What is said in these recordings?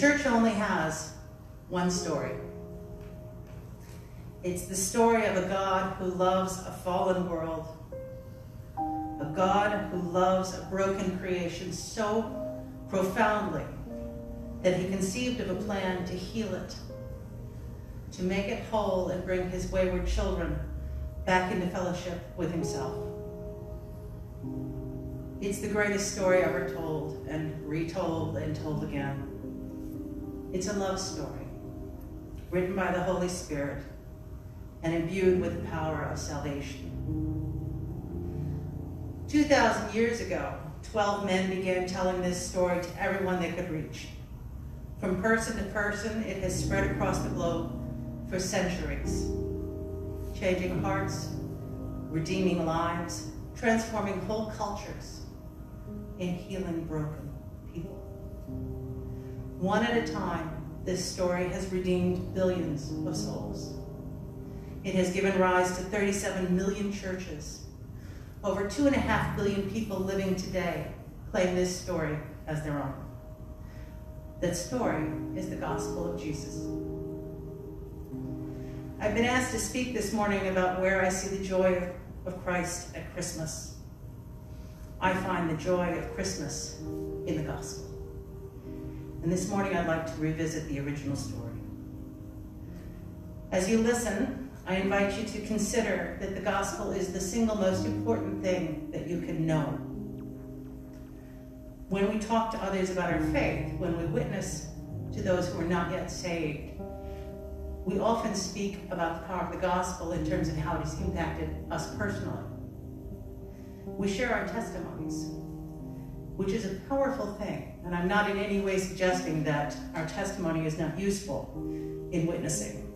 church only has one story. It's the story of a God who loves a fallen world, a God who loves a broken creation so profoundly that he conceived of a plan to heal it, to make it whole and bring his wayward children back into fellowship with himself. It's the greatest story ever told and retold and told again. It's a love story written by the Holy Spirit and imbued with the power of salvation. 2,000 years ago, 12 men began telling this story to everyone they could reach. From person to person, it has spread across the globe for centuries, changing hearts, redeeming lives, transforming whole cultures, and healing broken people. One at a time, this story has redeemed billions of souls. It has given rise to 37 million churches. Over two and a half billion people living today claim this story as their own. That story is the gospel of Jesus. I've been asked to speak this morning about where I see the joy of Christ at Christmas. I find the joy of Christmas in the gospel. And this morning I'd like to revisit the original story. As you listen, I invite you to consider that the gospel is the single most important thing that you can know when we talk to others about our faith, when we witness to those who are not yet saved, we often speak about the power of the gospel in terms of how it has impacted us personally. We share our testimonies, which is a powerful thing, and I'm not in any way suggesting that our testimony is not useful in witnessing.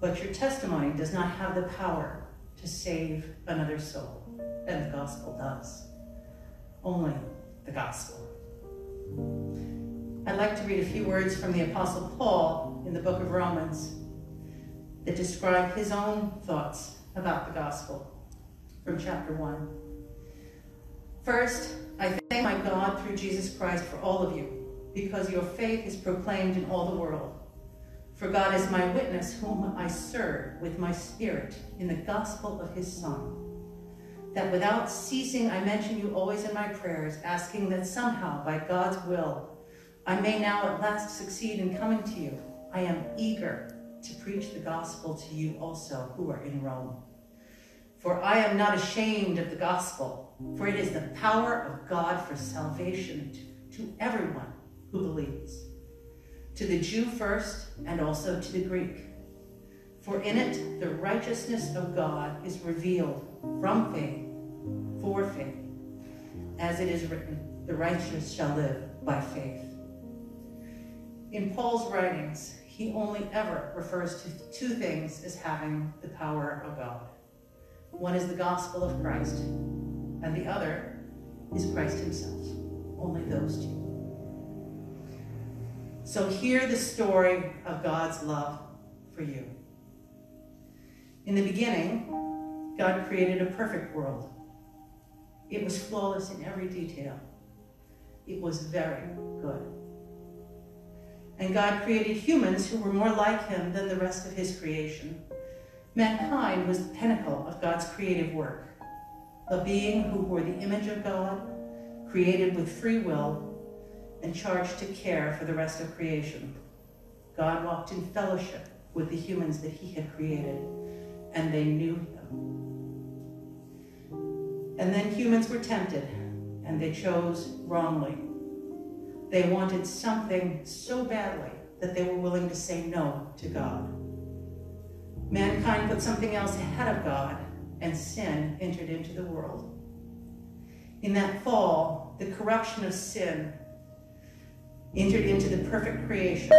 But your testimony does not have the power to save another soul, and the gospel does. Only the gospel. I'd like to read a few words from the Apostle Paul in the book of Romans that describe his own thoughts about the gospel from chapter 1. First, I thank my God through Jesus Christ for all of you, because your faith is proclaimed in all the world. For God is my witness, whom I serve with my spirit in the gospel of his Son that without ceasing I mention you always in my prayers, asking that somehow, by God's will, I may now at last succeed in coming to you. I am eager to preach the gospel to you also who are in Rome. For I am not ashamed of the gospel, for it is the power of God for salvation to, everyone who believes, to the Jew first and also to the Greek. For in it the righteousness of God is revealed from faith for faith. As it is written, the righteous shall live by faith. In Paul's writings, he only ever refers to two things as having the power of God. One is the gospel of Christ, and the other is Christ himself. Only those two. So hear the story of God's love for you. In the beginning, God created a perfect world. It was flawless in every detail. It was very good. And God created humans who were more like him than the rest of his creation. Mankind was the pinnacle of God's creative work, a being who bore the image of God, created with free will, and charged to care for the rest of creation. God walked in fellowship with the humans that he had created, and they knew him. And then humans were tempted, and they chose wrongly. They wanted something so badly that they were willing to say no to God. Mankind put something else ahead of God, and sin entered into the world. In that fall, the corruption of sin entered into the perfect creation,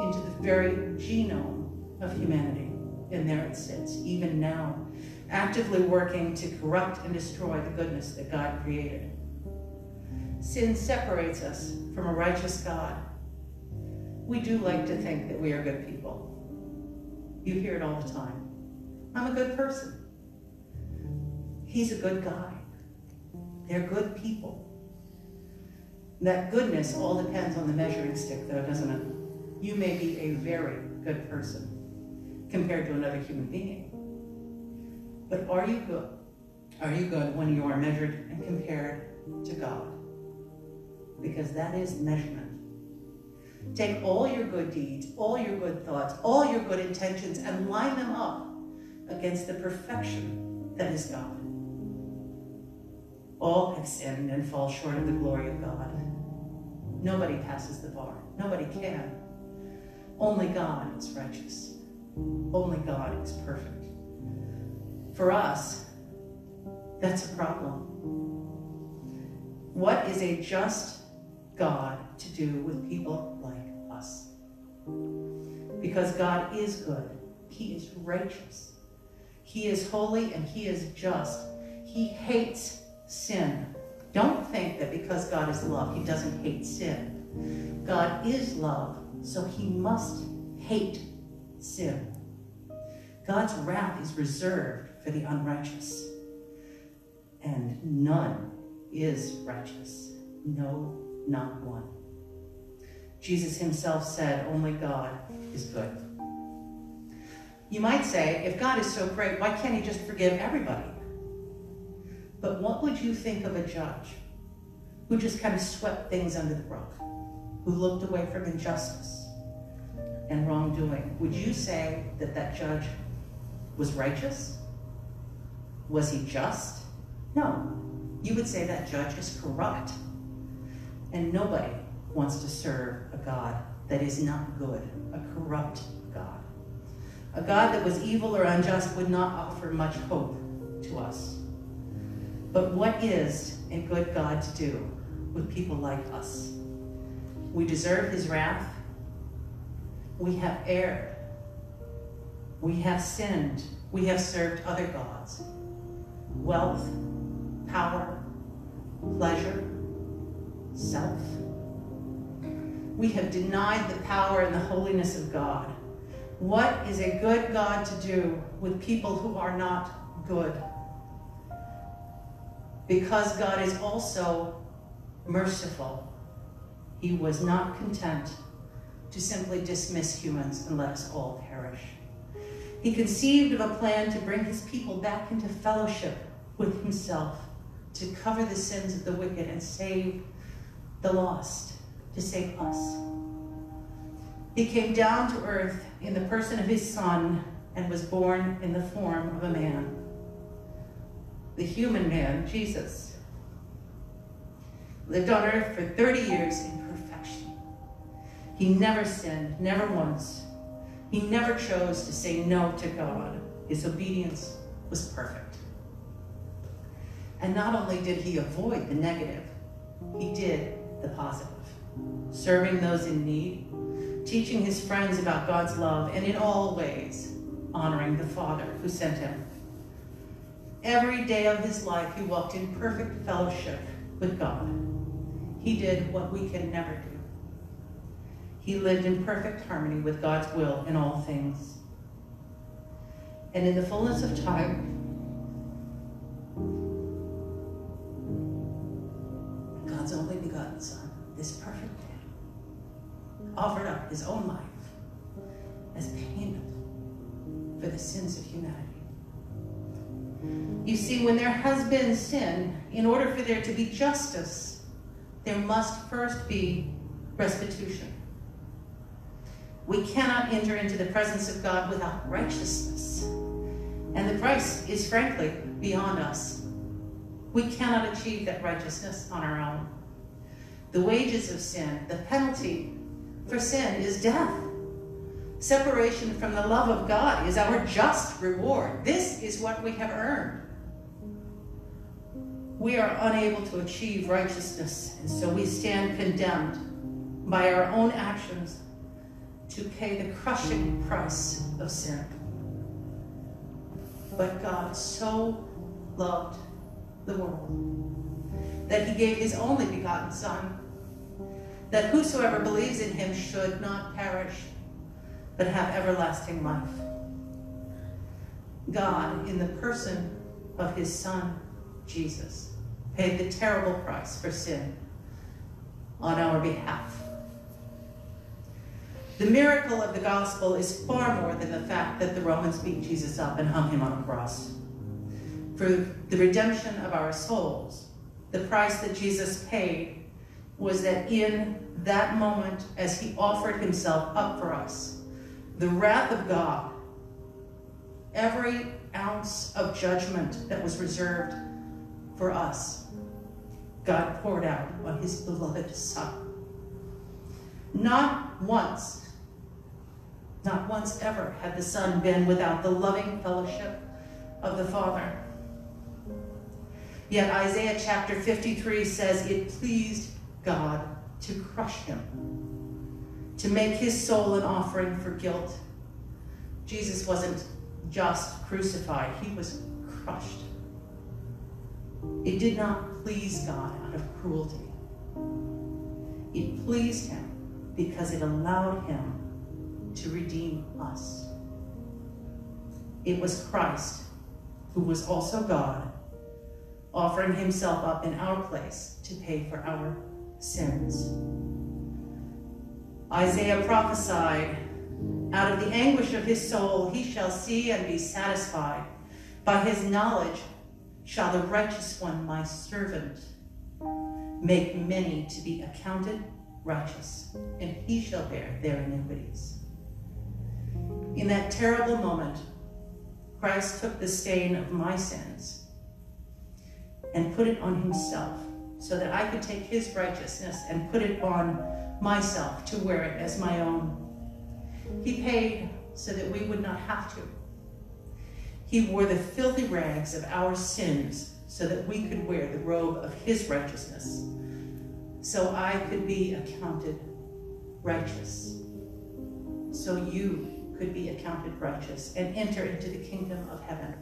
into the very genome of humanity. And there it sits, even now, actively working to corrupt and destroy the goodness that God created. Sin separates us from a righteous God. We do like to think that we are good people. You hear it all the time. I'm a good person. He's a good guy. They're good people. That goodness all depends on the measuring stick, though, doesn't it? You may be a very good person compared to another human being. But are you good? Are you good when you are measured and compared to God? Because that is measurement. Take all your good deeds, all your good thoughts, all your good intentions, and line them up against the perfection that is God. All have sinned and fall short of the glory of God. Nobody passes the bar. Nobody can. Only God is righteous. Only God is perfect. For us, that's a problem. What is a just God to do with people? Because God is good, He is righteous, He is holy, and He is just. He hates sin. Don't think that because God is love, He doesn't hate sin. God is love, so He must hate sin. God's wrath is reserved for the unrighteous, and none is righteous. No, not one. Jesus himself said, oh Only God is good. You might say, if God is so great, why can't he just forgive everybody? But what would you think of a judge who just kind of swept things under the rug, who looked away from injustice and wrongdoing? Would you say that that judge was righteous? Was he just? No. You would say that judge is corrupt. And nobody wants to serve a God that is not good, a corrupt God. A God that was evil or unjust would not offer much hope to us. But what is a good God to do with people like us? We deserve his wrath. We have erred. We have sinned. We have served other gods. Wealth, power, pleasure, self. We have denied the power and the holiness of God. What is a good God to do with people who are not good? Because God is also merciful, he was not content to simply dismiss humans and let us all perish. He conceived of a plan to bring his people back into fellowship with himself, to cover the sins of the wicked and save the lost, to save us. He came down to earth in the person of his son and was born in the form of a man the human man, Jesus, lived on earth for 30 years in perfection. He never sinned, never once. He never chose to say no to God. His obedience was perfect. And not only did he avoid the negative, he did the positive, serving those in need, teaching his friends about God's love, and in all ways honoring the Father who sent him. Every day of his life, he walked in perfect fellowship with God. He did what we can never do. He lived in perfect harmony with God's will in all things. And in the fullness of time, God's only begotten Son, this perfect man, offered up his own life as payment for the sins of humanity. You see, when there has been sin, in order for there to be justice, there must first be restitution. We cannot enter into the presence of God without righteousness. And the price is frankly beyond us. We cannot achieve that righteousness on our own. The wages of sin, the penalty for sin is death. Separation from the love of God is our just reward. This is what we have earned. We are unable to achieve righteousness, and so we stand condemned by our own actions to pay the crushing price of sin. But God so loved the world that he gave his only begotten Son, that whosoever believes in him should not perish, but have everlasting life. God, in the person of his Son, Jesus, paid the terrible price for sin on our behalf. The miracle of the gospel is far more than the fact that the Romans beat Jesus up and hung him on a cross. For the redemption of our souls, the price that Jesus paid was that in that moment, as he offered himself up for us, the wrath of God, every ounce of judgment that was reserved for us, God poured out on his beloved Son. Not once, not once ever had the Son been without the loving fellowship of the Father. Yet Isaiah chapter 53 says it pleased God to crush him, to make his soul an offering for guilt. Jesus wasn't just crucified, he was crushed. It did not please God out of cruelty. It pleased him because it allowed him to redeem us. It was Christ, who was also God, offering himself up in our place to pay for our sins. Isaiah prophesied, Out of the anguish of his soul he shall see and be satisfied. By his knowledge shall the righteous one, my servant, make many to be accounted righteous, and he shall bear their iniquities. In that terrible moment, Christ took the stain of my sins and put it on himself so that I could take his righteousness and put it on myself to wear it as my own. He paid so that we would not have to. He wore the filthy rags of our sins so that we could wear the robe of his righteousness, so I could be accounted righteous, so you could be accounted righteous and enter into the kingdom of heaven.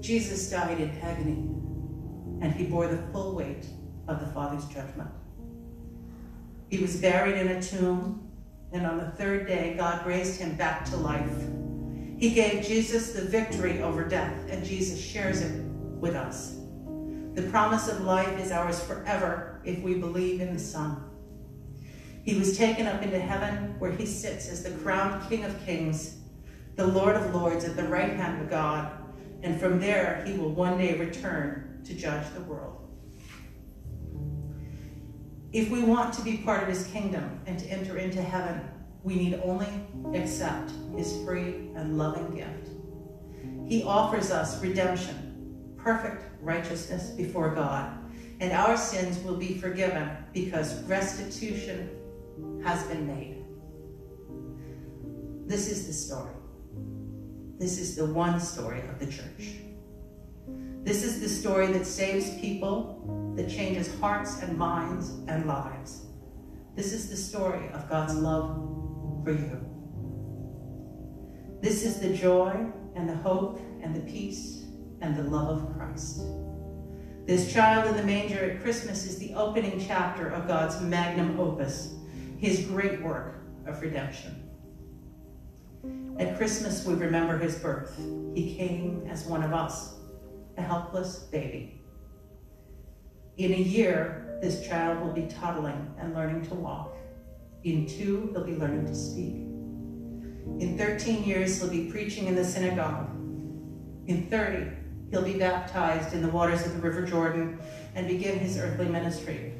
Jesus died in agony and he bore the full weight of the Father's judgment. He was buried in a tomb, and on the third day, God raised him back to life. He gave Jesus the victory over death, and Jesus shares it with us. The promise of life is ours forever if we believe in the Son. He was taken up into heaven, where he sits as the crowned King of Kings, the Lord of Lords at the right hand of God, and from there he will one day return to judge the world. If we want to be part of his kingdom and to enter into heaven, we need only accept his free and loving gift. He offers us redemption, perfect righteousness before God, and our sins will be forgiven because restitution has been made. This is the story. This is the one story of the church. This is the story that saves people, that changes hearts and minds and lives. This is the story of God's love for you. This is the joy and the hope and the peace and the love of Christ. This child in the manger at Christmas is the opening chapter of God's magnum opus, his great work of redemption. At Christmas, we remember his birth. He came as one of us a helpless baby. In a year, this child will be toddling and learning to walk. In two, he'll be learning to speak. In 13 years, he'll be preaching in the synagogue. In 30, he'll be baptized in the waters of the River Jordan and begin his earthly ministry.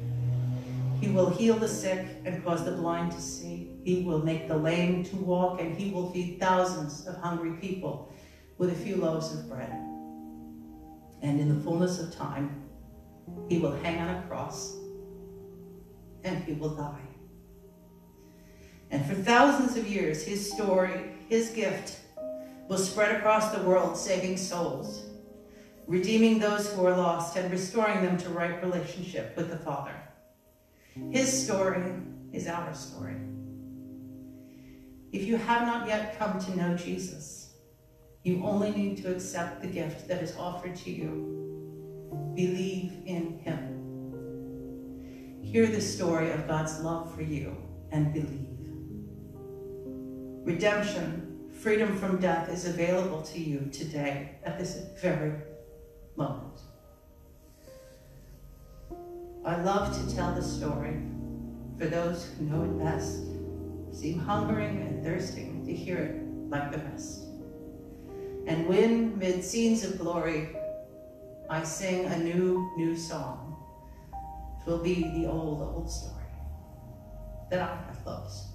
He will heal the sick and cause the blind to see. He will make the lame to walk, and he will feed thousands of hungry people with a few loaves of bread and in the fullness of time, he will hang on a cross and he will die. And for thousands of years, his story, his gift, will spread across the world, saving souls, redeeming those who are lost, and restoring them to right relationship with the Father. His story is our story. If you have not yet come to know Jesus, you only need to accept the gift that is offered to you. Believe in Him. Hear the story of God's love for you and believe. Redemption, freedom from death is available to you today at this very moment. I love to tell the story for those who know it best, seem hungering and thirsting to hear it like the rest. And when, mid scenes of glory, I sing a new, new song, twill be the old, old story that I have loved